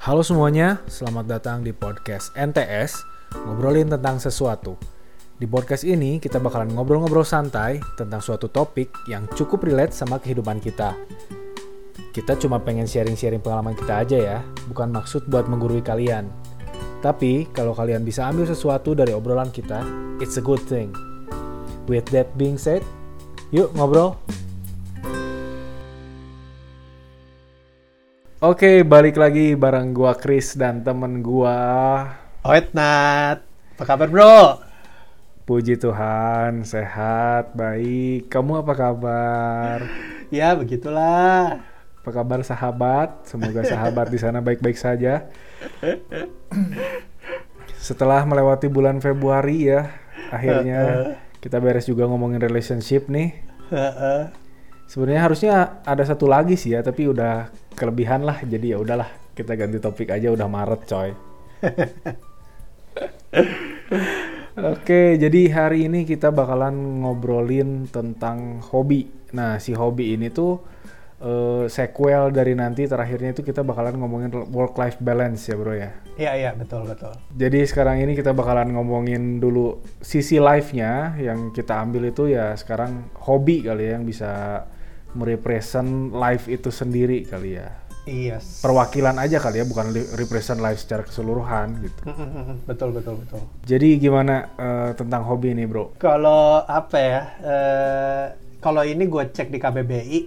Halo semuanya, selamat datang di podcast NTS, ngobrolin tentang sesuatu. Di podcast ini kita bakalan ngobrol-ngobrol santai tentang suatu topik yang cukup relate sama kehidupan kita. Kita cuma pengen sharing-sharing pengalaman kita aja ya, bukan maksud buat menggurui kalian. Tapi kalau kalian bisa ambil sesuatu dari obrolan kita, it's a good thing. With that being said, yuk ngobrol. Oke, balik lagi bareng gua Chris dan temen gua. Oet Nat, apa kabar bro? Puji Tuhan, sehat, baik. Kamu apa kabar? Ya begitulah. Apa kabar sahabat? Semoga sahabat di sana baik-baik saja. Setelah melewati bulan Februari ya, akhirnya kita beres juga ngomongin relationship nih. Sebenarnya harusnya ada satu lagi sih ya, tapi udah kelebihan lah. Jadi ya udahlah, kita ganti topik aja udah Maret, coy. Oke, jadi hari ini kita bakalan ngobrolin tentang hobi. Nah, si hobi ini tuh eh, sequel dari nanti terakhirnya itu kita bakalan ngomongin work life balance ya, Bro ya. Iya iya betul betul. Jadi sekarang ini kita bakalan ngomongin dulu sisi life-nya yang kita ambil itu ya sekarang hobi kali ya yang bisa merepresent life itu sendiri kali ya. Iya. Perwakilan aja kali ya, bukan represent life secara keseluruhan gitu. betul betul betul. Jadi gimana eh, tentang hobi ini, Bro? Kalau apa ya? eh, kalau ini gue cek di KBBI,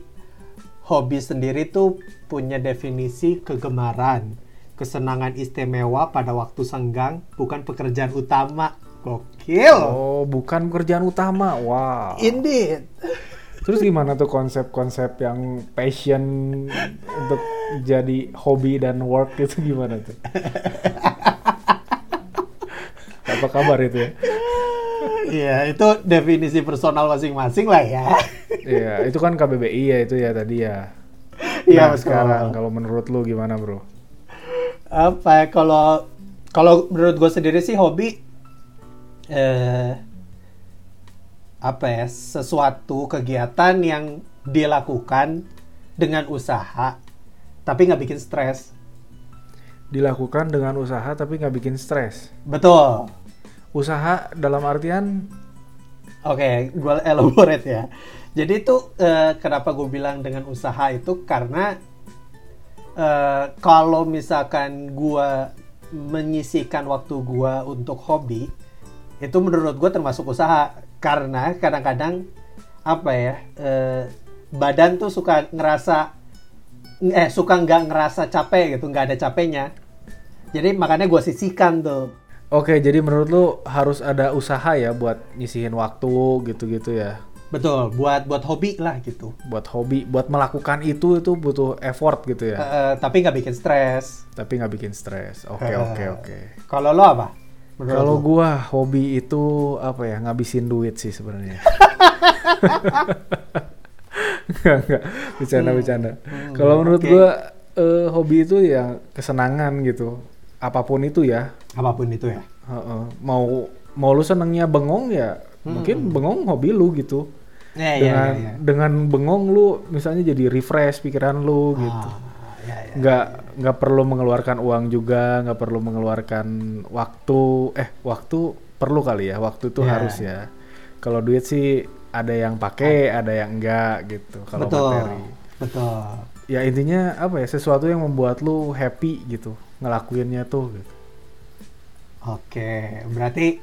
hobi sendiri tuh punya definisi kegemaran, kesenangan istimewa pada waktu senggang, bukan pekerjaan utama. Gokil. Oh, bukan pekerjaan utama. Wow. Indeed. Terus gimana tuh konsep-konsep yang passion untuk jadi hobi dan work itu gimana tuh? Apa kabar itu ya? Iya, itu definisi personal masing-masing lah ya. Iya, itu kan KBBI ya itu ya tadi ya. Iya, Nah, sekarang kalau menurut lu gimana, Bro? apa ya, kalau kalau menurut gue sendiri sih hobi eh apa ya sesuatu kegiatan yang dilakukan dengan usaha tapi nggak bikin stres. Dilakukan dengan usaha tapi nggak bikin stres. betul. Usaha dalam artian? Oke gue elaborate ya. Jadi itu eh, kenapa gue bilang dengan usaha itu karena eh, kalau misalkan gue menyisikan waktu gue untuk hobi itu menurut gue termasuk usaha karena kadang-kadang apa ya eh, badan tuh suka ngerasa eh suka nggak ngerasa capek gitu nggak ada capeknya jadi makanya gue sisihkan tuh Oke, jadi menurut lu harus ada usaha ya buat nyisihin waktu gitu-gitu ya. betul buat buat hobi lah gitu Buat hobi, buat melakukan itu itu butuh effort gitu ya. Eh, eh, tapi nggak bikin stres Tapi nggak bikin stres. Oke, Eh, oke, oke. Kalau lo apa? Kalau gua hobi itu apa ya? Ngabisin duit sih sebenarnya. Enggak, enggak. Bercanda, bercanda. Hmm, Kalau menurut oke. gua eh, hobi itu ya kesenangan gitu. Apa pun itu ya. apa pun itu ya. Heeh. Mau mau lu senengnya bengong ya, mungkin bengong hobi lu gitu. Ya, dengan ya, ya. dengan bengong lu misalnya jadi refresh pikiran lu gitu. Ah, ya, ya. nggak nggak perlu mengeluarkan uang juga nggak perlu mengeluarkan waktu eh waktu perlu kali ya waktu itu Ya. harus ya kalau duit sih ada yang pakai ada yang enggak gitu kalau materi Betul. ya intinya apa ya sesuatu yang membuat lu happy gitu ngelakuinnya tuh gitu. Oke, berarti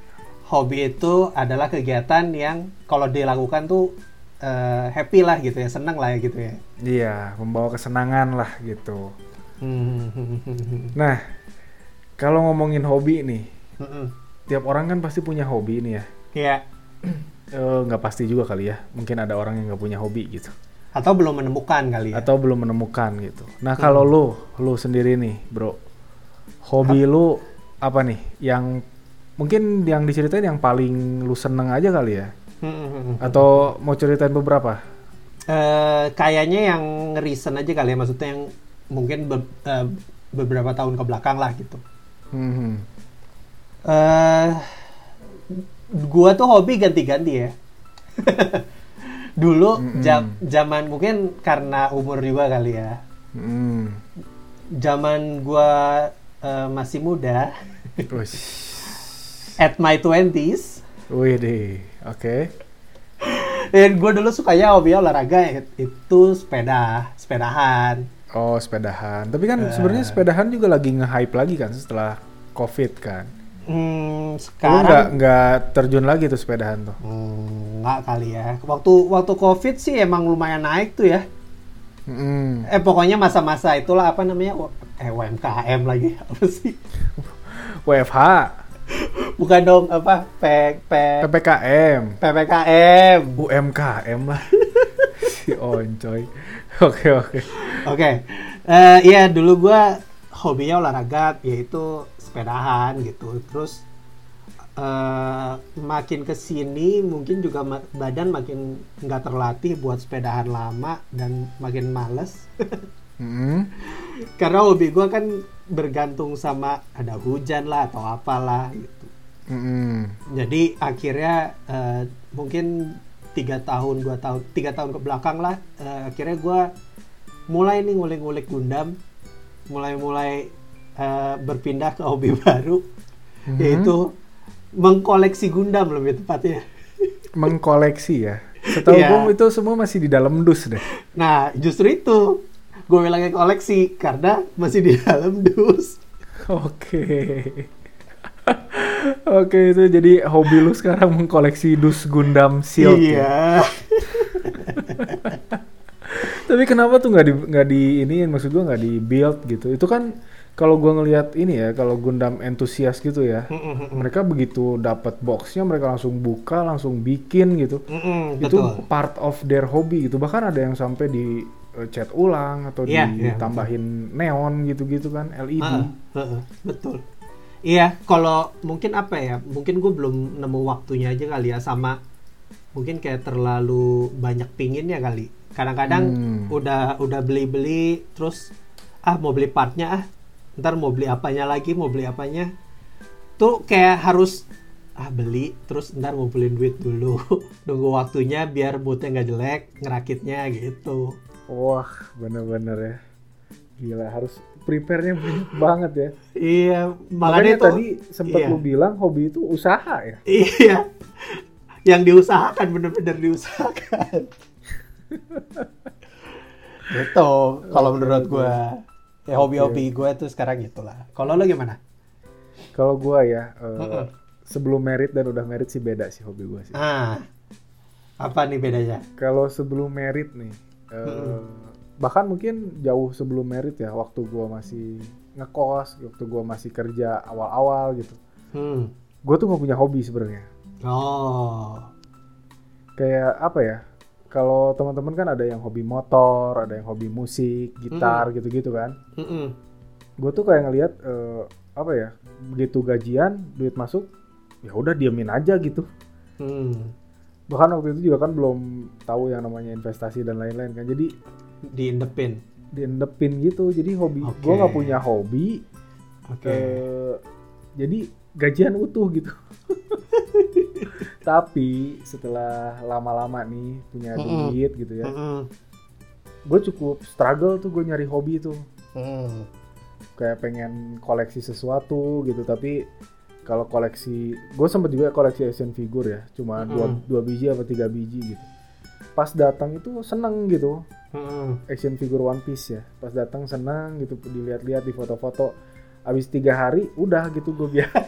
hobi itu adalah kegiatan yang kalau dilakukan tuh eh, happy lah gitu ya, seneng lah ya gitu ya. iya membawa kesenangan lah gitu Hmm. nah kalau ngomongin hobi nih Mm-mm. tiap orang kan pasti punya hobi nih ya Iya. Eh, nggak pasti juga kali ya mungkin ada orang yang nggak punya hobi gitu Atau belum menemukan kali ya. atau belum menemukan gitu. Nah kalau lu, lu sendiri nih, bro, hobi lu apa nih? Yang mungkin yang diceritain yang paling lu seneng aja kali ya? Atau mau ceritain beberapa? Eh, kayaknya yang recent aja kali ya, maksudnya yang mungkin be- eh, beberapa tahun ke belakang lah gitu. Hmm. eh gua tuh hobi ganti-ganti ya. Dulu jam zaman mungkin karena umur juga kali ya. Hmm. zaman gua eh, masih muda, at my 20s, wih deh, oke. dan gua dulu sukanya hobi olahraga itu sepeda, sepedahan. Oh sepedahan, tapi kan Eh. sebenarnya sepedahan juga lagi nge-hype lagi kan setelah covid kan. Hmm, Lu nggak sekarang nggak terjun lagi tuh sepedahan tuh. Hmm, nggak kali ya. Waktu waktu covid sih emang lumayan naik tuh ya. Mm. Eh pokoknya masa-masa itulah apa namanya? Eh UMKM lagi apa sih? WFH, Bukan dong apa? P, P, PPKM, PPKM. UMKM lah. si Oncoy. Oke oke. Oke. Eh iya dulu gua hobinya olahraga yaitu sepedahan gitu. Terus eh makin ke sini mungkin juga ma- badan makin nggak terlatih buat sepedahan lama dan makin males. Mm. Karena hobi gua kan bergantung sama ada hujan lah atau apalah gitu. Mm-mm. Jadi akhirnya eh, mungkin tiga tahun dua tahun tiga tahun ke belakang lah eh, akhirnya gua mulai nih ngulik-ngulik Gundam mulai-mulai eh, berpindah ke hobi baru Mhm. yaitu mengkoleksi Gundam lebih tepatnya. Mengkoleksi ya. Setahu Iya. gue itu semua masih di dalam dus deh. Nah justru itu gue bilangnya koleksi karena masih di dalam dus. Oke. Oke itu jadi hobi lu sekarang mengkoleksi dus Gundam Shield. ya? Iya. Tapi kenapa tuh nggak di nggak di ini maksud gua nggak di build gitu? Itu kan kalau gua ngelihat ini ya kalau Gundam entusias gitu ya, mereka begitu dapat boxnya mereka langsung buka langsung bikin gitu. Mm-mm, Itu betul. part of their hobby gitu. Bahkan ada yang sampai di eh, cat ulang atau Iya, iya, ditambahin neon gitu-gitu kan LED. Ah, heeh, betul. Iya, kalau mungkin apa ya? Mungkin gue belum nemu waktunya aja kali ya sama mungkin kayak terlalu banyak pinginnya kali. Kadang-kadang Hmm. udah udah beli-beli terus ah mau beli partnya ah. Ntar mau beli apanya lagi, mau beli apanya. Tuh kayak harus ah beli terus ntar ngumpulin duit dulu. Nunggu waktunya biar moodnya nggak jelek, ngerakitnya gitu. Wah, bener-bener ya. Gila, harus prepare-nya banyak banget ya. Iya, Makanya, makanya, tuh tadi sempat iya. lu bilang hobi itu usaha ya. Iya. Yang diusahakan bener-bener diusahakan. gitu. Kalau menurut gue, ya hobi-hobi gue tuh sekarang gitulah. Kalau lo gimana? Kalau gua ya, eh, Mm-mm. sebelum merit dan udah merit sih beda sih hobi gua sih. Ah, apa nih bedanya? Kalau sebelum merit nih, eh, bahkan mungkin jauh sebelum merit ya, waktu gua masih ngekos, waktu gua masih kerja awal-awal gitu. Hmm. Gue tuh nggak punya hobi sebenarnya. Oh. Kayak apa ya? Kalau teman-teman kan ada yang hobi motor, ada yang hobi musik, gitar gitu-gitu kan. Mm-mm. gue tuh kayak ngelihat eh, apa ya begitu gajian duit masuk ya udah diemin aja gitu Hmm. bahkan waktu itu juga kan belum tahu yang namanya investasi dan lain-lain kan jadi Diindepin. diendepin gitu jadi hobi Oke. gue nggak punya hobi Oke. eh, jadi gajian utuh gitu tapi setelah lama-lama nih punya Mm-mm. duit gitu ya Mm-mm. gue cukup struggle tuh gue nyari hobi tuh Hmm. kayak pengen koleksi sesuatu gitu tapi kalau koleksi gue sempet juga koleksi action figure ya cuma dua, Mm-mm. dua biji apa tiga biji gitu pas datang itu seneng gitu Mm-mm. action figure One Piece ya pas datang seneng gitu dilihat-lihat di foto-foto abis tiga hari udah gitu gue biar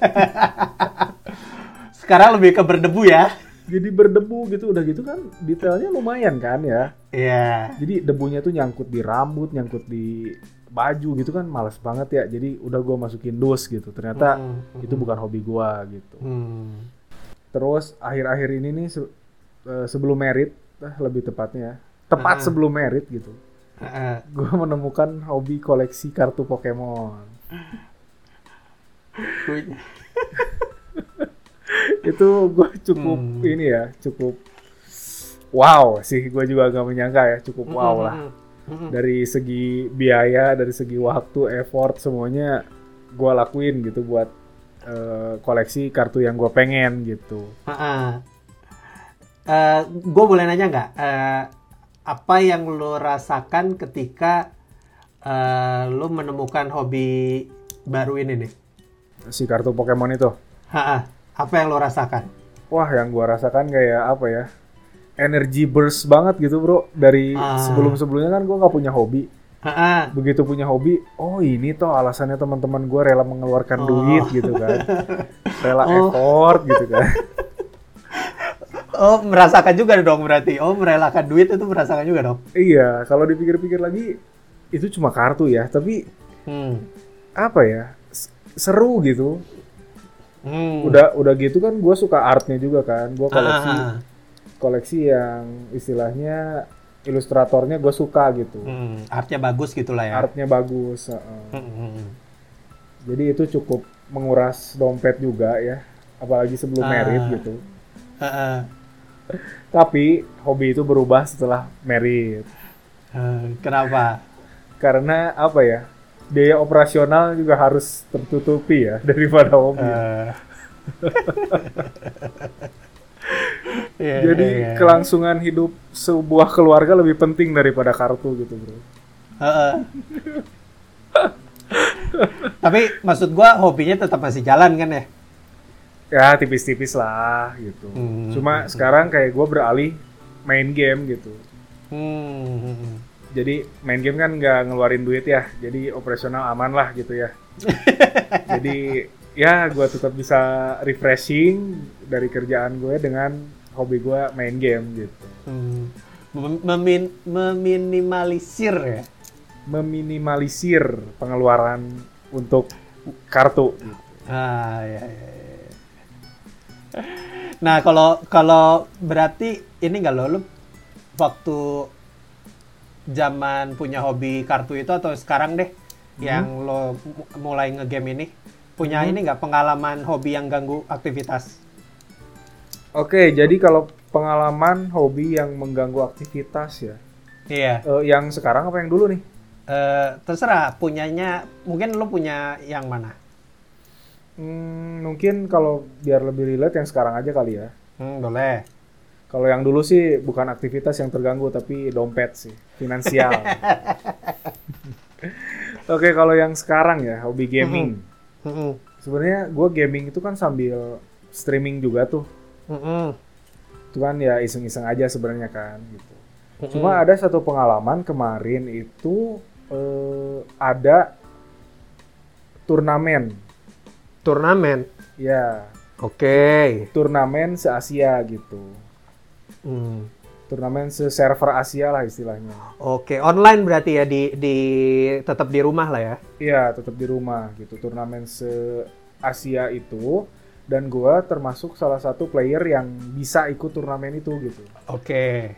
Sekarang lebih ke berdebu ya? jadi berdebu gitu udah gitu kan detailnya lumayan kan ya Iya. jadi debunya tuh nyangkut di rambut nyangkut di baju gitu kan males banget ya jadi udah gue masukin dus gitu ternyata Mm-mm. itu bukan hobi gue gitu Hmm. Terus akhir-akhir ini nih se- eh, sebelum merit, eh, lebih tepatnya, tepat Ah. sebelum merit gitu, Heeh. gue menemukan hobi koleksi kartu Pokemon. Itu gue cukup Hmm. ini ya, cukup wow sih, gue juga gak menyangka ya, cukup wow lah. Dari segi biaya, dari segi waktu, effort semuanya gue lakuin gitu buat eh, koleksi kartu yang gue pengen gitu. Gue boleh nanya nggak eh, apa yang lo rasakan ketika eh, lu menemukan hobi baru ini nih? Si kartu Pokemon itu. Ha, apa yang lo rasakan? Wah, yang gua rasakan kayak apa ya? Energy burst banget gitu, Bro. Dari Ah. sebelum-sebelumnya kan gua nggak punya hobi. Ha, Begitu punya hobi, oh ini toh alasannya teman-teman gua rela mengeluarkan Oh. duit gitu kan. Rela Oh. effort gitu kan. Oh, merasakan juga dong berarti. Oh, merelakan duit itu merasakan juga dong. iya, kalau dipikir-pikir lagi itu cuma kartu ya, tapi Hmm. apa ya? Seru gitu. Hmm. Udah udah gitu kan gua suka artnya juga kan. Gua koleksi Ah, ah, koleksi yang istilahnya ilustratornya gue suka gitu. Hmm, artnya bagus gitulah ya. Artnya bagus. heeh. Hmm. Jadi itu cukup menguras dompet juga ya, apalagi sebelum Ah. merit gitu. Ha. Tapi hobi itu berubah setelah merit. Eh, Kenapa? Karena apa ya? Biaya operasional juga harus tertutupi ya daripada hobi. Eh. Iya, Jadi iya, iya. kelangsungan hidup sebuah keluarga lebih penting daripada kartu gitu, Bro. Heeh. Tapi maksud gua hobinya tetap masih jalan kan ya? Ya tipis-tipis lah gitu. Hmm. Cuma sekarang kayak gue beralih main game gitu. Hmm. Jadi main game kan nggak ngeluarin duit ya, jadi operasional aman lah gitu ya. jadi ya gue tetap bisa refreshing dari kerjaan gue dengan hobi gue main game gitu. Hmm. Mem- memin- meminimalisir ya. Meminimalisir pengeluaran untuk kartu. gitu. Ah, ya, ya, ya. Nah, kalau kalau berarti ini nggak lo, lu waktu zaman punya hobi kartu itu atau sekarang deh yang lo mu- mulai ngegame ini punya ini nggak pengalaman hobi yang ganggu aktivitas? Oke, jadi kalau pengalaman hobi yang mengganggu aktivitas ya, Iya. Eh, yang sekarang apa yang dulu nih? Eh, terserah punyanya mungkin lo punya yang mana? Hmm, mungkin kalau biar lebih relate yang sekarang aja kali ya. Hmm, boleh. Kalau yang dulu sih bukan aktivitas yang terganggu tapi dompet sih, finansial. Oke, kalau yang sekarang ya hobi gaming. Mm-mm. Sebenarnya gue gaming itu kan sambil streaming juga tuh. Mm-mm. Itu kan ya iseng-iseng aja sebenarnya kan gitu. Mm-mm. Cuma ada satu pengalaman kemarin itu eh, ada turnamen. Turnamen. Ya, Oke. turnamen se-Asia gitu. Hmm. Turnamen se-server Asia lah istilahnya. Oke, online berarti ya di di tetap di rumah lah ya. Iya, tetap di rumah gitu. Turnamen se-Asia itu dan gua termasuk salah satu player yang bisa ikut turnamen itu gitu. Oke.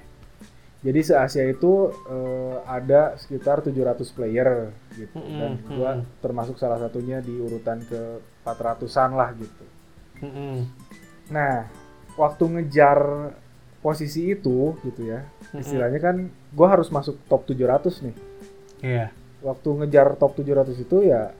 Jadi se-Asia itu eh, ada sekitar 700 player gitu Mm-mm, dan gua termasuk salah satunya di urutan ke 400-an lah gitu. Mm-mm. Nah, waktu ngejar posisi itu gitu ya. Istilahnya kan gua harus masuk top 700 nih. Iya. Waktu ngejar top 700 itu ya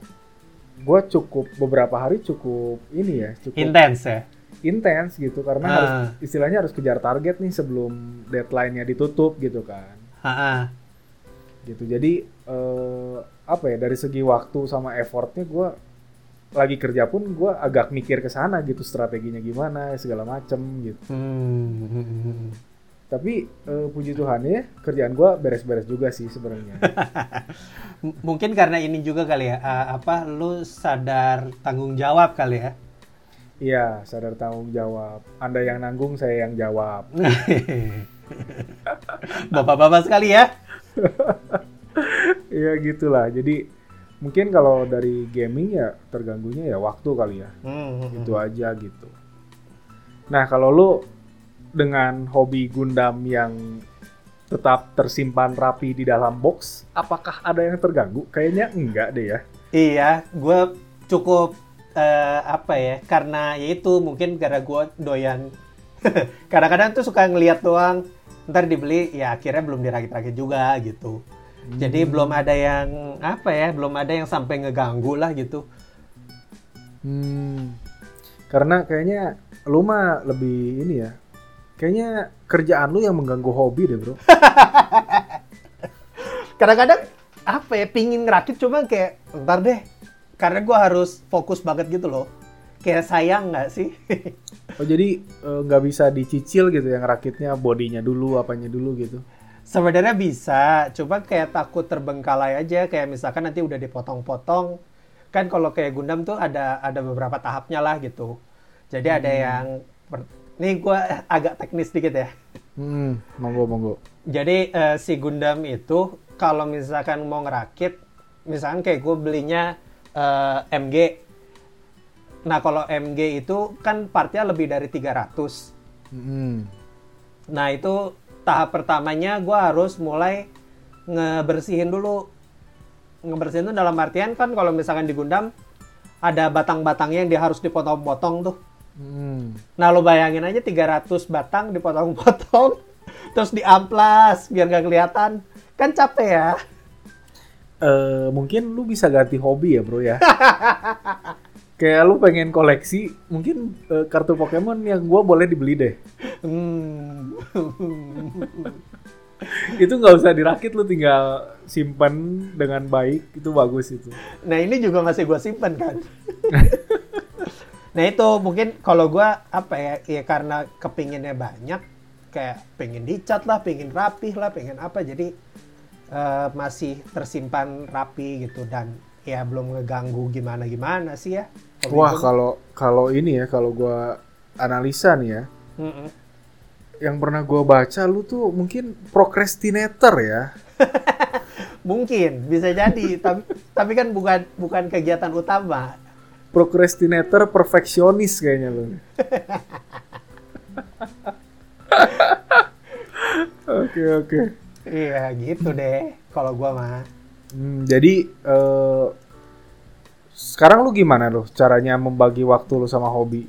gua cukup beberapa hari cukup ini ya, cukup Intens ya. intens gitu karena Ah. harus istilahnya harus kejar target nih sebelum deadline-nya ditutup gitu kan. Ha-ha. Gitu. Jadi eh, apa ya dari segi waktu sama effortnya gua lagi kerja pun gua agak mikir ke sana gitu strateginya gimana segala macem gitu. Hmm. Tapi eh, puji Tuhan ya kerjaan gua beres-beres juga sih sebenarnya. Mungkin karena ini juga kali ya, eh, apa lu sadar tanggung jawab kali ya. Iya, sadar tanggung jawab. Anda yang nanggung, saya yang jawab. Bapak-bapak sekali ya. Iya gitulah. Jadi mungkin kalau dari gaming ya terganggunya ya waktu kali ya. Hmm. Itu aja gitu. Nah, kalau lu dengan hobi Gundam yang tetap tersimpan rapi di dalam box, apakah ada yang terganggu? Kayaknya enggak deh ya. Iya, gue cukup eh, apa ya? Karena ya itu mungkin karena gue doyan. Kadang-kadang tuh suka ngeliat doang, ntar dibeli, ya akhirnya belum dirakit-rakit juga gitu. Jadi belum ada yang apa ya? Belum ada yang sampai ngeganggu lah gitu. Hmm. Karena kayaknya lu mah lebih ini ya. Kayaknya kerjaan lu yang mengganggu hobi deh, Bro. Kadang-kadang apa ya pingin ngerakit cuma kayak ntar deh karena gue harus fokus banget gitu loh kayak sayang nggak sih Oh jadi eh, nggak bisa dicicil gitu yang rakitnya bodinya dulu apanya dulu gitu. Sebenarnya bisa cuma kayak takut terbengkalai aja kayak misalkan nanti udah dipotong-potong kan kalau kayak Gundam tuh ada ada beberapa tahapnya lah gitu jadi ada yang nih gue agak teknis dikit ya Hmm, monggo monggo. Jadi eh, si Gundam itu kalau misalkan mau ngerakit, misalkan kayak gue belinya eh, MG. Nah kalau MG itu kan partnya lebih dari 300. Hmm. Nah itu tahap pertamanya gue harus mulai ngebersihin dulu. Ngebersihin itu dalam artian kan kalau misalkan di Gundam ada batang-batangnya yang dia harus dipotong-potong tuh. Hmm. Nah lo bayangin aja 300 batang dipotong-potong terus diamplas biar gak kelihatan. Kan capek ya. Eh, mungkin lu bisa ganti hobi ya bro ya. Kayak lu pengen koleksi, mungkin eh, kartu Pokemon yang gua boleh dibeli deh. Hmm. itu nggak usah dirakit, lu tinggal simpan dengan baik, itu bagus itu. Nah ini juga masih gue simpen kan. nah itu mungkin kalau gue apa ya, ya karena kepinginnya banyak, kayak pengen dicat lah, pengen rapih lah, pengen apa, jadi eh, masih tersimpan rapi gitu dan ya belum ngeganggu gimana gimana sih ya. hobi Wah gua. kalau kalau ini ya, kalau gua analisa nih ya, Mm-mm. yang pernah gua baca lu tuh mungkin procrastinator ya. Mungkin bisa jadi, tapi tapi kan bukan bukan kegiatan utama. Procrastinator perfeksionis kayaknya lu. Oke oke. Iya gitu deh, kalau gua mah. Hmm, jadi eh, sekarang lu gimana lu caranya membagi waktu lu sama hobi?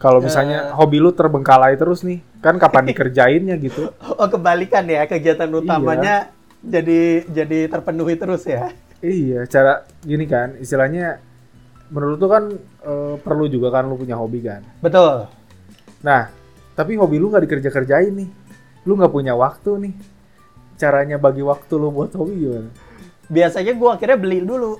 Kalau misalnya Eh. hobi lu terbengkalai terus nih, kan kapan dikerjainnya gitu? Oh kebalikan ya kegiatan utamanya jadi jadi terpenuhi terus ya. Iya, cara gini kan, istilahnya menurut lu kan eh, perlu juga kan lu punya hobi kan. Betul. Nah, tapi hobi lu nggak dikerja-kerjain nih, lu nggak punya waktu nih. Caranya bagi waktu lu buat hobi gimana? Biasanya gua akhirnya beli dulu.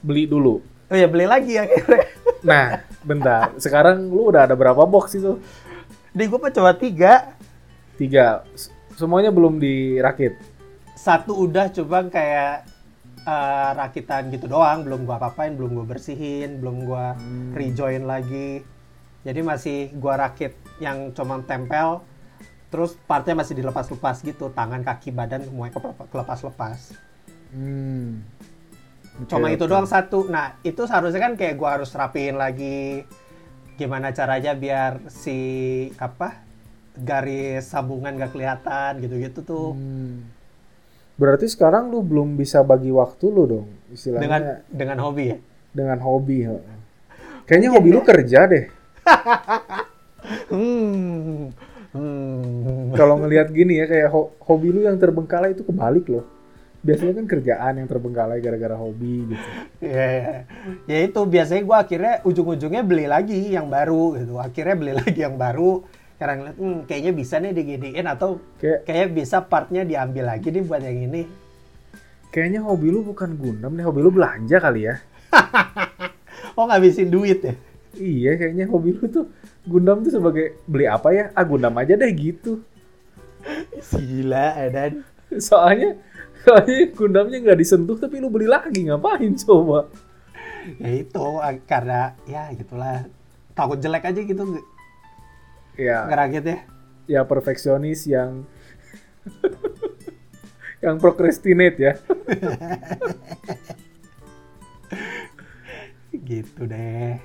Beli dulu. Oh ya beli lagi akhirnya. Nah, bentar. Sekarang lu udah ada berapa box itu? Di gua mah cuma tiga. Tiga. Semuanya belum dirakit. Satu udah coba kayak eh, rakitan gitu doang, belum gua apa-apain, belum gua bersihin, belum gua Hmm. rejoin lagi. Jadi masih gua rakit yang cuma tempel. Terus partnya masih dilepas-lepas gitu, tangan, kaki, badan semuanya kelepas- kelepas-lepas. Hmm. Cuma itu oke. doang satu. Nah, itu seharusnya kan kayak gua harus rapiin lagi gimana caranya biar si apa garis sambungan gak kelihatan gitu-gitu tuh. Hmm. Berarti sekarang lu belum bisa bagi waktu lu dong, Dengan istilahnya dengan hobi ya. dengan, hobi. heeh. Kayaknya hobi lu kerja deh. Hmm. Hmm. Kalau ngelihat gini ya, kayak ho- hobi lu yang terbengkalai itu kebalik loh. Biasanya kan kerjaan yang terbengkalai gara-gara hobi gitu. Ya, ya. ya itu biasanya gua akhirnya ujung-ujungnya beli lagi yang baru gitu. Akhirnya beli lagi yang baru. Karena ngeliat, hmm, kayaknya bisa nih diginiin atau Kayak kayak bisa partnya diambil lagi nih buat yang ini. kayaknya hobi lu bukan Gundam nih, hobi lu belanja kali ya. Oh ngabisin duit ya? Iya, kayaknya hobi lu tuh Gundam tuh sebagai beli apa ya? Ah, Gundam aja deh gitu. Gila, Edan. Soalnya soalnya Gundamnya nggak disentuh tapi lu beli lagi ngapain coba? Ya itu ag- karena ya gitulah. Takut jelek aja gitu Ya, ngerakit ya. ya perfeksionis yang yang procrastinate ya. Gitu deh.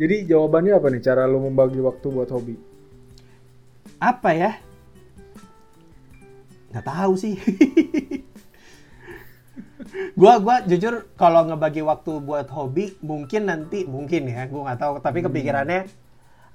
Jadi jawabannya apa nih cara lu membagi waktu buat hobi? Apa ya? Nggak tahu sih. gua gua jujur kalau ngebagi waktu buat hobi mungkin nanti mungkin ya gua nggak tahu tapi kepikirannya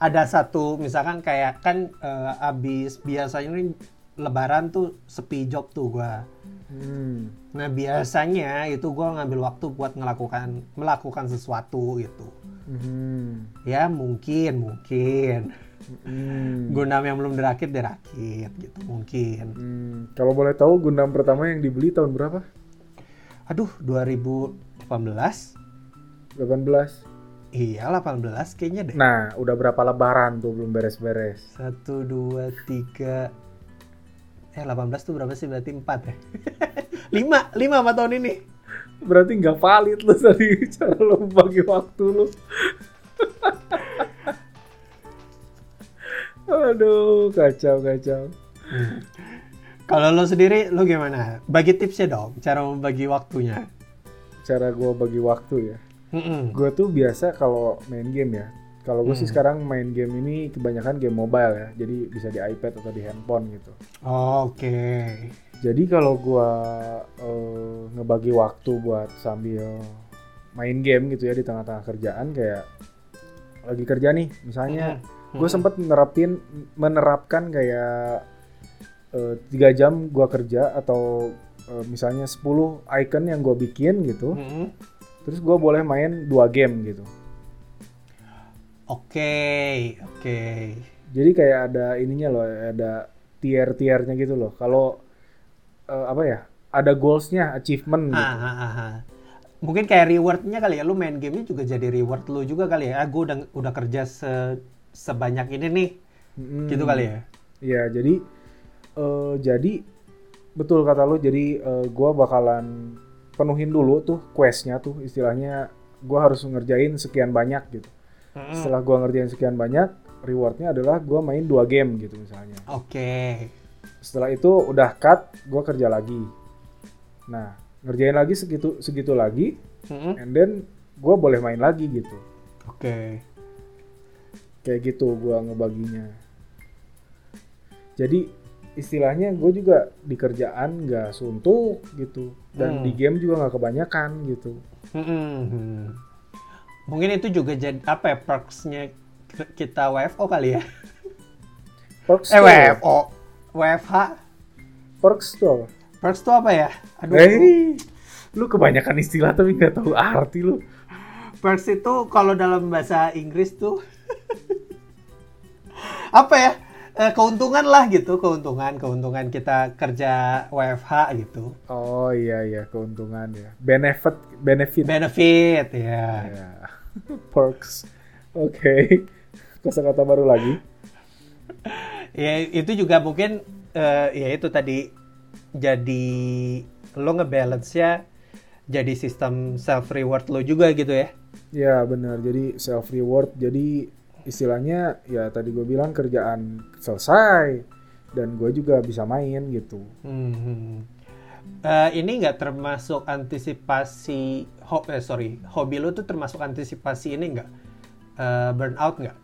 ada satu misalkan kayak kan eh, abis biasanya nih lebaran tuh sepi job tuh gua Hmm. Nah biasanya itu gue ngambil waktu buat melakukan melakukan sesuatu gitu. Hmm. Ya mungkin mungkin Hmm. Gundam yang belum dirakit dirakit gitu mungkin. Hmm. Kalau boleh tahu Gundam pertama yang dibeli tahun berapa? Aduh 2018 18. Iya 18 kayaknya deh. Nah, udah berapa lebaran tuh belum beres-beres. Satu dua tiga eh 18 tuh berapa sih berarti 4 ya? 5 5 sama tahun ini. Berarti nggak valid lu tadi cara lu bagi waktu lu. Aduh, kacau kacau. Kalau lo sendiri lo gimana? Bagi tipsnya dong cara membagi waktunya. Cara gua bagi waktu ya. Gue tuh biasa kalau main game ya. Kalau gue sih Hmm. sekarang main game ini kebanyakan game mobile ya. Jadi bisa di iPad atau di handphone gitu. Oke. Jadi kalau gua eh, ngebagi waktu buat sambil main game gitu ya di tengah-tengah kerjaan kayak lagi kerja nih, misalnya Mm-mm. gue sempet menerapin menerapkan kayak eh, tiga jam gua kerja atau eh, misalnya 10 icon yang gue bikin gitu, Mm-mm. terus gue boleh main dua game gitu. Oke, oke. Jadi kayak ada ininya loh, ada tier-tiernya gitu loh. Kalau eh, apa ya, ada goalsnya, achievement gitu. Ah, ah, ah, ah. Mungkin kayak rewardnya kali ya, lu main gamenya juga jadi reward lu juga kali ya. Ah, gue udah udah kerja se- sebanyak ini nih, Mm-mm. gitu kali ya. Iya, jadi eh, jadi betul kata lo. Jadi eh, gua bakalan penuhin dulu tuh questnya tuh istilahnya gua harus ngerjain sekian banyak gitu. Mm-mm. Setelah gua ngerjain sekian banyak, rewardnya adalah gua main dua game gitu misalnya. Oke. Setelah itu udah cut, gua kerja lagi. Nah, ngerjain lagi segitu segitu lagi, Mm-mm. and then gua boleh main lagi gitu. Oke. Kayak gitu gua ngebaginya. Jadi istilahnya gue juga di kerjaan nggak suntuk gitu dan Hmm. di game juga nggak kebanyakan gitu. Mm-mm. Mungkin itu juga jadi apa ya perksnya kita WFO kali ya? Perks Eh tuh, WFO, WFH. perks tuh. Perks itu apa ya? Aduh. Eh, lu kebanyakan istilah tapi nggak tahu arti lu. Perks itu kalau dalam bahasa Inggris tuh apa ya? Eh, keuntungan lah gitu, keuntungan, keuntungan kita kerja WFH gitu. Oh iya iya keuntungan ya. Benefit benefit. Benefit ya. Ya. perks. Oke. Kosakata baru lagi. Ya itu juga mungkin eh, ya itu tadi jadi lo ngebalance ya jadi sistem self reward lo juga gitu ya. Ya benar. Jadi self reward. Jadi istilahnya ya tadi gue bilang kerjaan selesai dan gue juga bisa main gitu. Hmm. Eh, ini nggak termasuk antisipasi ho eh, sorry hobi lo tuh termasuk antisipasi ini nggak Eh, burnout nggak?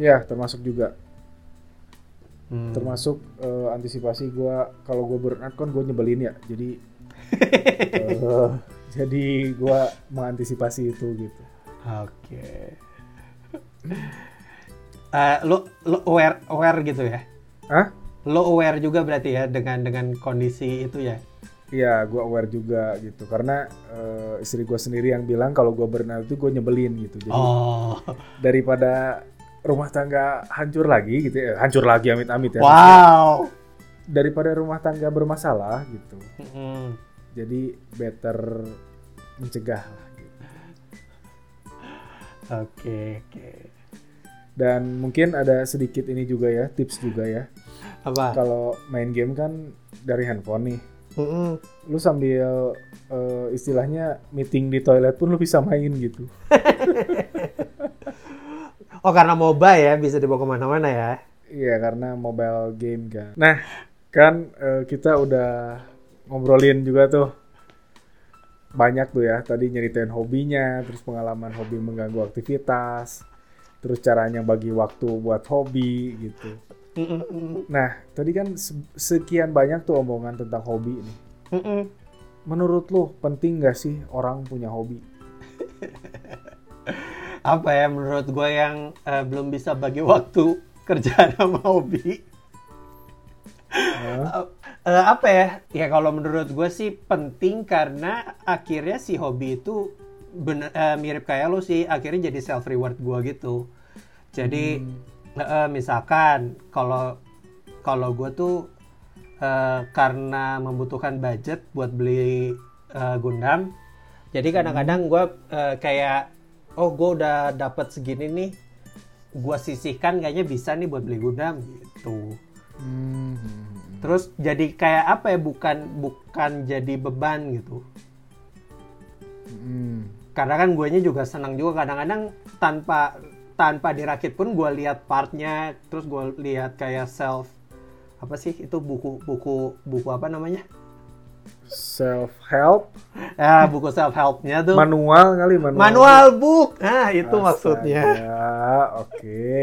Ya termasuk juga. Hmm. Termasuk eh, antisipasi gue kalau gue burnout kan gue nyebelin ya. Jadi eh, jadi gue mengantisipasi itu gitu. Oke. Eh, lo lo aware aware gitu ya? Hah? Lo aware juga berarti ya dengan dengan kondisi itu ya? Iya, gue aware juga gitu. Karena eh, istri gue sendiri yang bilang kalau gue burnout itu gue nyebelin gitu. Jadi Oh, daripada rumah tangga hancur lagi gitu ya, hancur lagi amit-amit ya. wow. Daripada rumah tangga bermasalah gitu. Mm. Jadi better mencegah lah gitu. Oke oke. Dan mungkin ada sedikit ini juga ya, tips juga ya. Apa? Kalau main game kan dari handphone nih. Mm-mm. Lu sambil eh, istilahnya meeting di toilet pun lu bisa main gitu. Oh karena MOBA ya bisa dibawa ke mana-mana ya? Iya, karena mobile game kan. Nah, kan eh, kita udah ngobrolin juga tuh banyak tuh ya. Tadi nyeritain hobinya, terus pengalaman hobi mengganggu aktivitas, terus caranya bagi waktu buat hobi gitu. Nah, tadi kan se- sekian banyak tuh omongan tentang hobi nih. Mm-mm. Menurut lo penting gak sih orang punya hobi? Apa ya menurut gue yang eh, belum bisa bagi waktu kerjaan sama hobi? Eh, apa ya? Ya kalau menurut gue sih penting karena akhirnya si hobi itu bener, eh, mirip kayak lo sih. Akhirnya jadi self reward gue gitu. Jadi eh, eh, misalkan kalau kalau gue tuh eh, karena membutuhkan budget buat beli eh, Gundam. Jadi kadang-kadang gue eh, kayak oh gue udah dapat segini nih. Gue sisihkan kayaknya bisa nih buat beli Gundam gitu. Hmm. Terus jadi kayak apa ya bukan bukan jadi beban gitu. Hmm. Karena kan guanya juga senang juga kadang-kadang tanpa tanpa dirakit pun gue lihat partnya, terus gue lihat kayak self apa sih itu buku buku buku apa namanya? Self help, Ah buku self helpnya tuh. manual kali manual. Manual book, nah itu maksudnya. Astaga, Oke.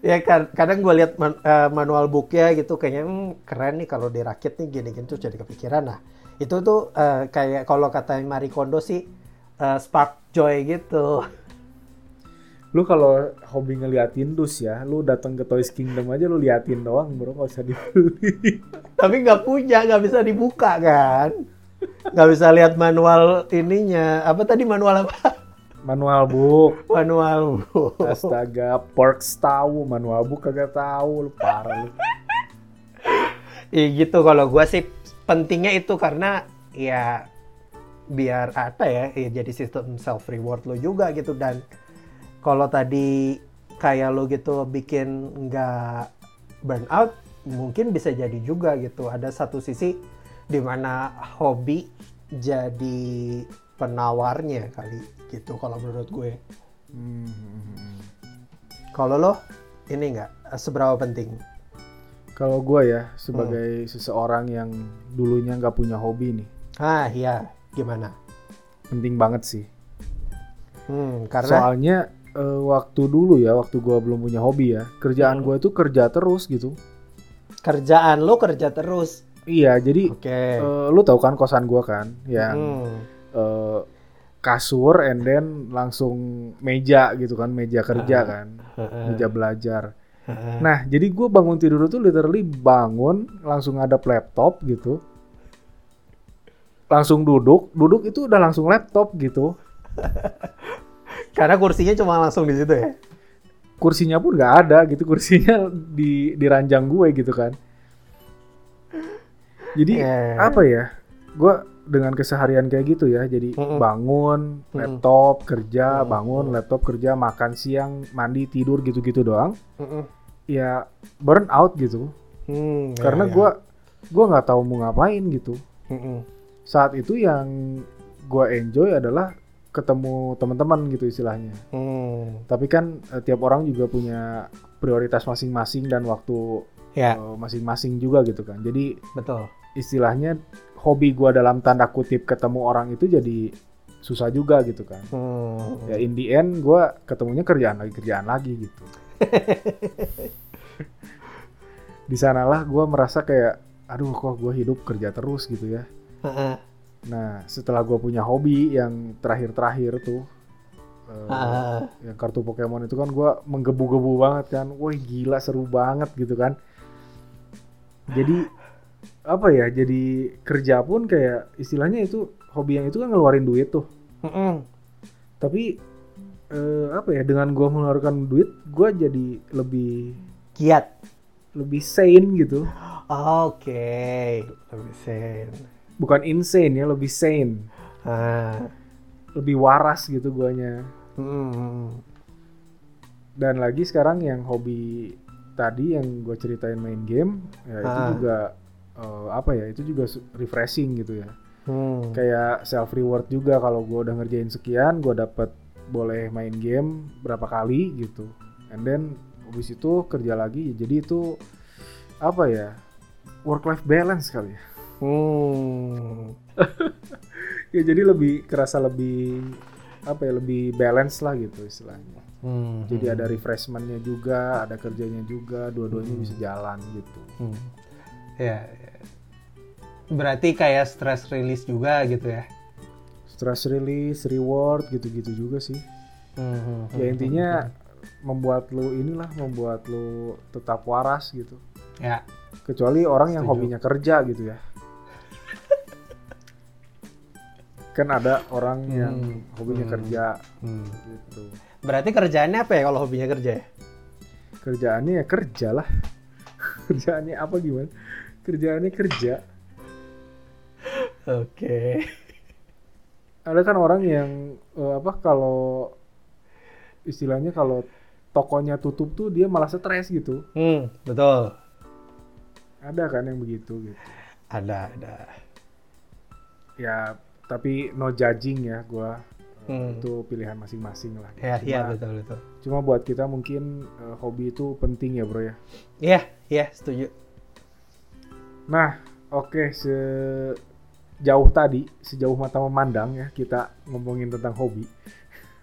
Ya kan, kadang gue lihat man- eh, manual booknya gitu kayaknya "Hmm, keren nih kalau dirakit nih gini-gini tuh jadi kepikiran. Nah itu tuh eh, kayak kalau kata Marie Kondo sih eh, spark joy gitu. Lu kalau hobi ngeliatin dus ya, lu datang ke Toys Kingdom aja lu liatin doang, bro, nggak usah dibeli. Tapi nggak punya, nggak bisa dibuka kan? Nggak bisa lihat manual ininya. Apa tadi manual apa? manual book. Manual book. Astaga, Perks tahu, manual book kagak tahu, lu parah lu. Iya gitu kalau gue sih pentingnya itu karena ya biar apa ya, ya jadi sistem self reward lo juga gitu dan kalau tadi kayak lo gitu bikin nggak burn out mungkin bisa jadi juga gitu. Ada satu sisi di mana hobi jadi penawarnya kali gitu kalau menurut gue. Hmm. kalau lo ini nggak? Seberapa penting? Kalau gue ya, sebagai seseorang yang dulunya nggak punya hobi nih, ah iya. Gimana? Penting banget sih. hmm, karena Soalnya eh, waktu dulu ya, waktu gue belum punya hobi ya, kerjaan Hmm. gue itu kerja terus gitu. kerjaan lo kerja terus Iya, jadi oke eh, lu tahu kan kosan gue kan, yang Hmm. eh, kasur and then langsung meja gitu kan, meja kerja Ah. kan, meja belajar. Heeh. Nah, jadi gue bangun tidur itu literally bangun, langsung ada laptop gitu. Langsung duduk, duduk itu udah langsung laptop gitu. karena kursinya cuma langsung di situ ya Kursinya pun nggak ada gitu, kursinya di di ranjang gue gitu kan. Jadi Eh. apa ya? Gue dengan keseharian kayak gitu ya, jadi Mm-mm. bangun, Mm-mm. laptop, kerja, Mm-mm. bangun, laptop, kerja, makan siang, mandi, tidur gitu-gitu doang. Heeh. Ya burn out gitu. Hmm, ya, Karena gue gua nggak tahu mau ngapain gitu. Heeh. saat itu yang gue enjoy adalah ketemu teman-teman gitu istilahnya. Hmm. Tapi kan eh, tiap orang juga punya prioritas masing-masing dan waktu ya eh, masing-masing juga gitu kan. Jadi betul istilahnya hobi gue dalam tanda kutip ketemu orang itu jadi susah juga gitu kan. Hmm. Ya in the end gue ketemunya kerjaan lagi kerjaan lagi gitu. Di sanalah gue merasa kayak aduh kok gue hidup kerja terus gitu ya. Nah, setelah gue punya hobi yang terakhir-terakhir tuh, eh, Ah. yang kartu Pokemon itu kan gue menggebu-gebu banget kan, wah gila seru banget gitu kan. Jadi apa ya? Jadi kerja pun kayak istilahnya itu hobi yang itu kan ngeluarin duit tuh. Heeh. Tapi eh, apa ya? Dengan gue mengeluarkan duit, gue jadi lebih kiat lebih sane gitu. oke lebih sen Bukan insane ya, lebih sane, ah. lebih waras gitu guanya. Hmm. dan lagi sekarang yang hobi tadi yang gue ceritain main game ya itu Ah. juga eh, apa ya itu juga refreshing gitu ya Hmm. kayak self reward juga kalau gue udah ngerjain sekian gue dapet boleh main game berapa kali gitu and then habis itu kerja lagi jadi itu apa ya work life balance kali ya Hmm. ya jadi lebih kerasa lebih apa ya lebih balance lah gitu istilahnya Hmm. jadi ada refreshmentnya juga ada kerjanya juga dua-duanya Hmm. bisa jalan gitu Hmm. Ya, ya. Berarti kayak stress release juga gitu ya. stress release reward gitu-gitu juga sih Hmm. ya intinya membuat lu inilah membuat lu tetap waras gitu Ya. Kecuali orang yang Setuju. hobinya kerja gitu ya. Kan ada orang yang Hmm. hobinya Hmm. kerja Hmm. gitu. Berarti kerjaannya apa ya kalau hobinya kerja ya? Kerjaannya ya kerja lah. Kerjaannya apa gimana? Kerjaannya kerja. Oke. Ada kan orang yang eh, apa kalau istilahnya kalau tokonya tutup tuh dia malah stres gitu. Hmm, betul. Ada kan yang begitu gitu. Ada, ada. Ya tapi no judging ya gua. Eh, Hmm. Itu pilihan masing-masing lah. Ya, Cuma- iya betul betul. Cuma buat kita mungkin eh, hobi itu penting ya bro ya. Iya, iya setuju. Nah, oke sejauh tadi, sejauh mata memandang ya kita ngomongin tentang hobi.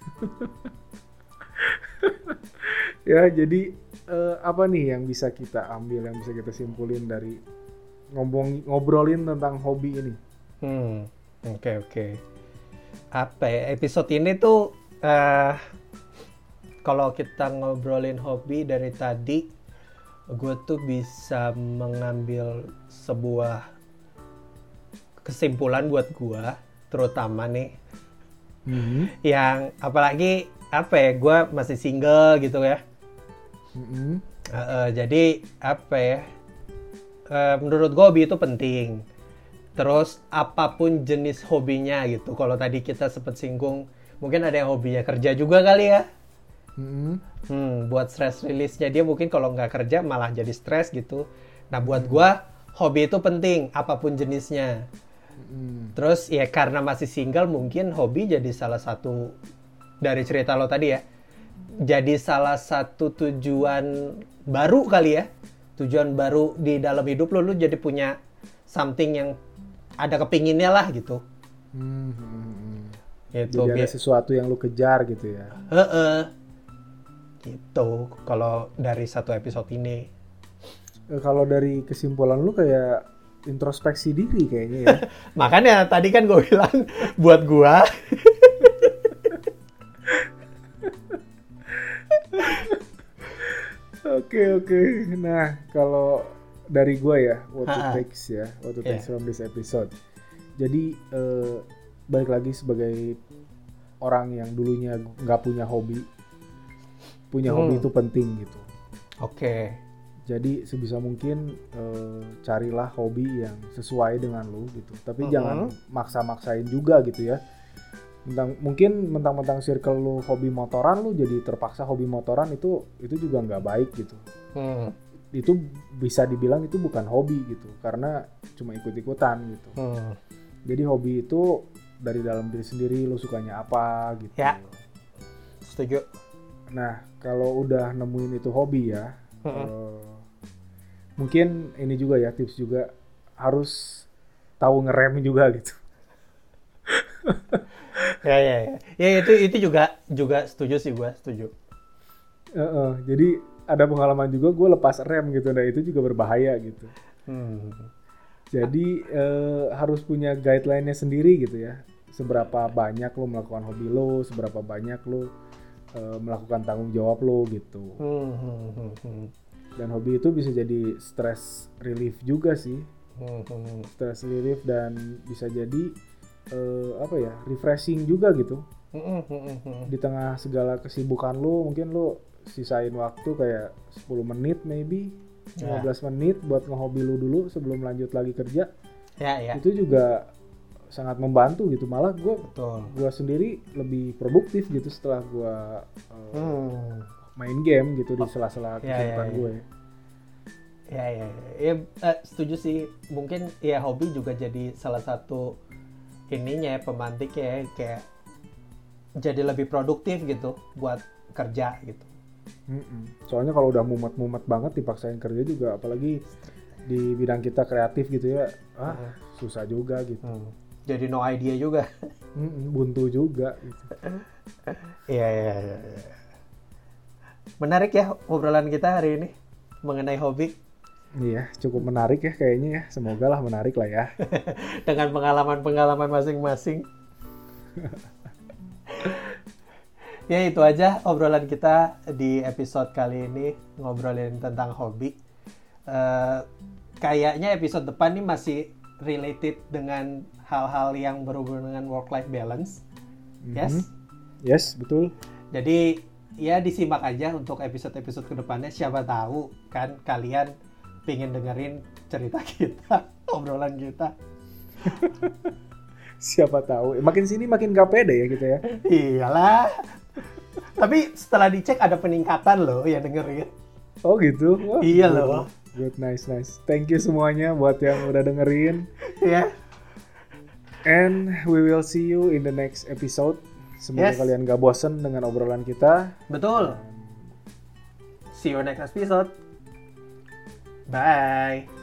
ya, jadi eh, apa nih yang bisa kita ambil, yang bisa kita simpulin dari ngomong ngobrolin tentang hobi ini? Hmm, oke oke. Apa ya, episode ini tuh eh kalau kita ngobrolin hobi dari tadi, gue tuh bisa mengambil sebuah kesimpulan buat gue, terutama nih, Mhm. yang apalagi apa ya, gue masih single gitu ya. Mhm. Eh, eh, jadi apa ya? eh, menurut gue hobi itu penting. Terus apa pun jenis hobinya gitu. Kalau tadi kita sempat singgung, mungkin ada yang hobinya kerja juga kali ya. Mhm. Hmm, buat stress release-nya dia mungkin kalau nggak kerja malah jadi stres gitu. Nah buat gua hobi itu penting apa pun jenisnya. Mhm. Terus ya karena masih single mungkin hobi jadi salah satu dari cerita lo tadi ya. Jadi salah satu tujuan baru kali ya. Tujuan baru di dalam hidup lo, lo jadi punya something yang ada kepinginnya lah gitu. Mhm. Gitu. Jadi ada Bi- sesuatu yang lu kejar gitu ya. Heeh. Gitu kalau dari satu episode ini. Eh, Kalau dari kesimpulan lu kayak introspeksi diri kayaknya ya. Makanya tadi kan gue bilang buat gua Oke oke. Nah kalau dari gue ya, what to takes ya, what to Iya. takes from this episode. Jadi eh, balik lagi sebagai orang yang dulunya nggak punya hobi, punya hobi Hmm. itu penting gitu. Oke. Jadi sebisa mungkin eh, carilah hobi yang sesuai dengan lu gitu. Tapi Mhm. jangan maksa-maksain juga gitu ya. Mentang, mungkin mentang-mentang circle lu hobi motoran lu jadi terpaksa hobi motoran itu itu juga nggak baik gitu. Hmm. Itu bisa dibilang itu bukan hobi gitu karena cuma ikut-ikutan gitu. Hmm. Jadi hobi itu dari dalam diri sendiri lu sukanya apa gitu. Ya. Setuju. Nah, kalau udah nemuin itu hobi ya, Mm-mm. eh, mungkin ini juga ya tips juga harus tahu ngerem juga gitu. Ya ya ya. Ya itu itu juga juga setuju sih gua, setuju. Eh, eh, jadi ada pengalaman juga gue lepas rem gitu, nah itu juga berbahaya gitu. Hmm. Jadi eh, harus punya guideline-nya sendiri gitu ya. Seberapa banyak lo melakukan hobi lo, seberapa banyak lo eh, melakukan tanggung jawab lo gitu. Hmm, hmm, hmm, hmm. Dan hobi itu bisa jadi stress relief juga sih. Hmm, hmm. stress relief dan bisa jadi eh, apa ya refreshing juga gitu Hmm, hmm, hmm, di tengah segala kesibukan lu mungkin lu sisain waktu kayak 10 menit maybe Ya. 15 menit buat ngehobi lu dulu sebelum lanjut lagi kerja Ya ya. itu juga sangat membantu gitu malah gue Betul. gua sendiri lebih produktif gitu setelah gua eh, Hmm. main game gitu di sela-sela Ya, kesibukan ya. gue Ya ya ya. Ya, eh, setuju sih. Mungkin ya hobi juga jadi salah satu ininya ya pemantik ya kayak jadi lebih produktif gitu buat kerja gitu. Mm-mm. Soalnya kalau udah mumet-mumet banget dipaksain kerja juga, apalagi di bidang kita kreatif gitu ya, ah Hmm. susah juga gitu. Hmm. Jadi no idea juga. Mm-mm, buntu juga. Gitu. Iya iya iya. iya. Menarik ya obrolan kita hari ini mengenai hobi Iya, cukup menarik ya kayaknya ya. Semoga lah menarik lah ya. dengan pengalaman-pengalaman masing-masing. ya itu aja obrolan kita di episode kali ini ngobrolin tentang hobi. Eh, kayaknya episode depan nih masih related dengan hal-hal yang berhubungan dengan work life balance. Yes. Mhm. Yes, betul. Jadi ya disimak aja untuk episode-episode ke depannya. Siapa tahu kan kalian pengen dengerin cerita kita, obrolan kita. Siapa tahu. Makin sini makin gak pede ya kita ya. Iyalah. Tapi setelah dicek ada peningkatan loh yang dengerin. Oh gitu. Wah, Iya good. loh. Good, nice, nice. Thank you semuanya buat yang udah dengerin. Ya. And we will see you in the next episode. Semoga Yes. kalian gak bosen dengan obrolan kita. Betul. See you next episode. Bye.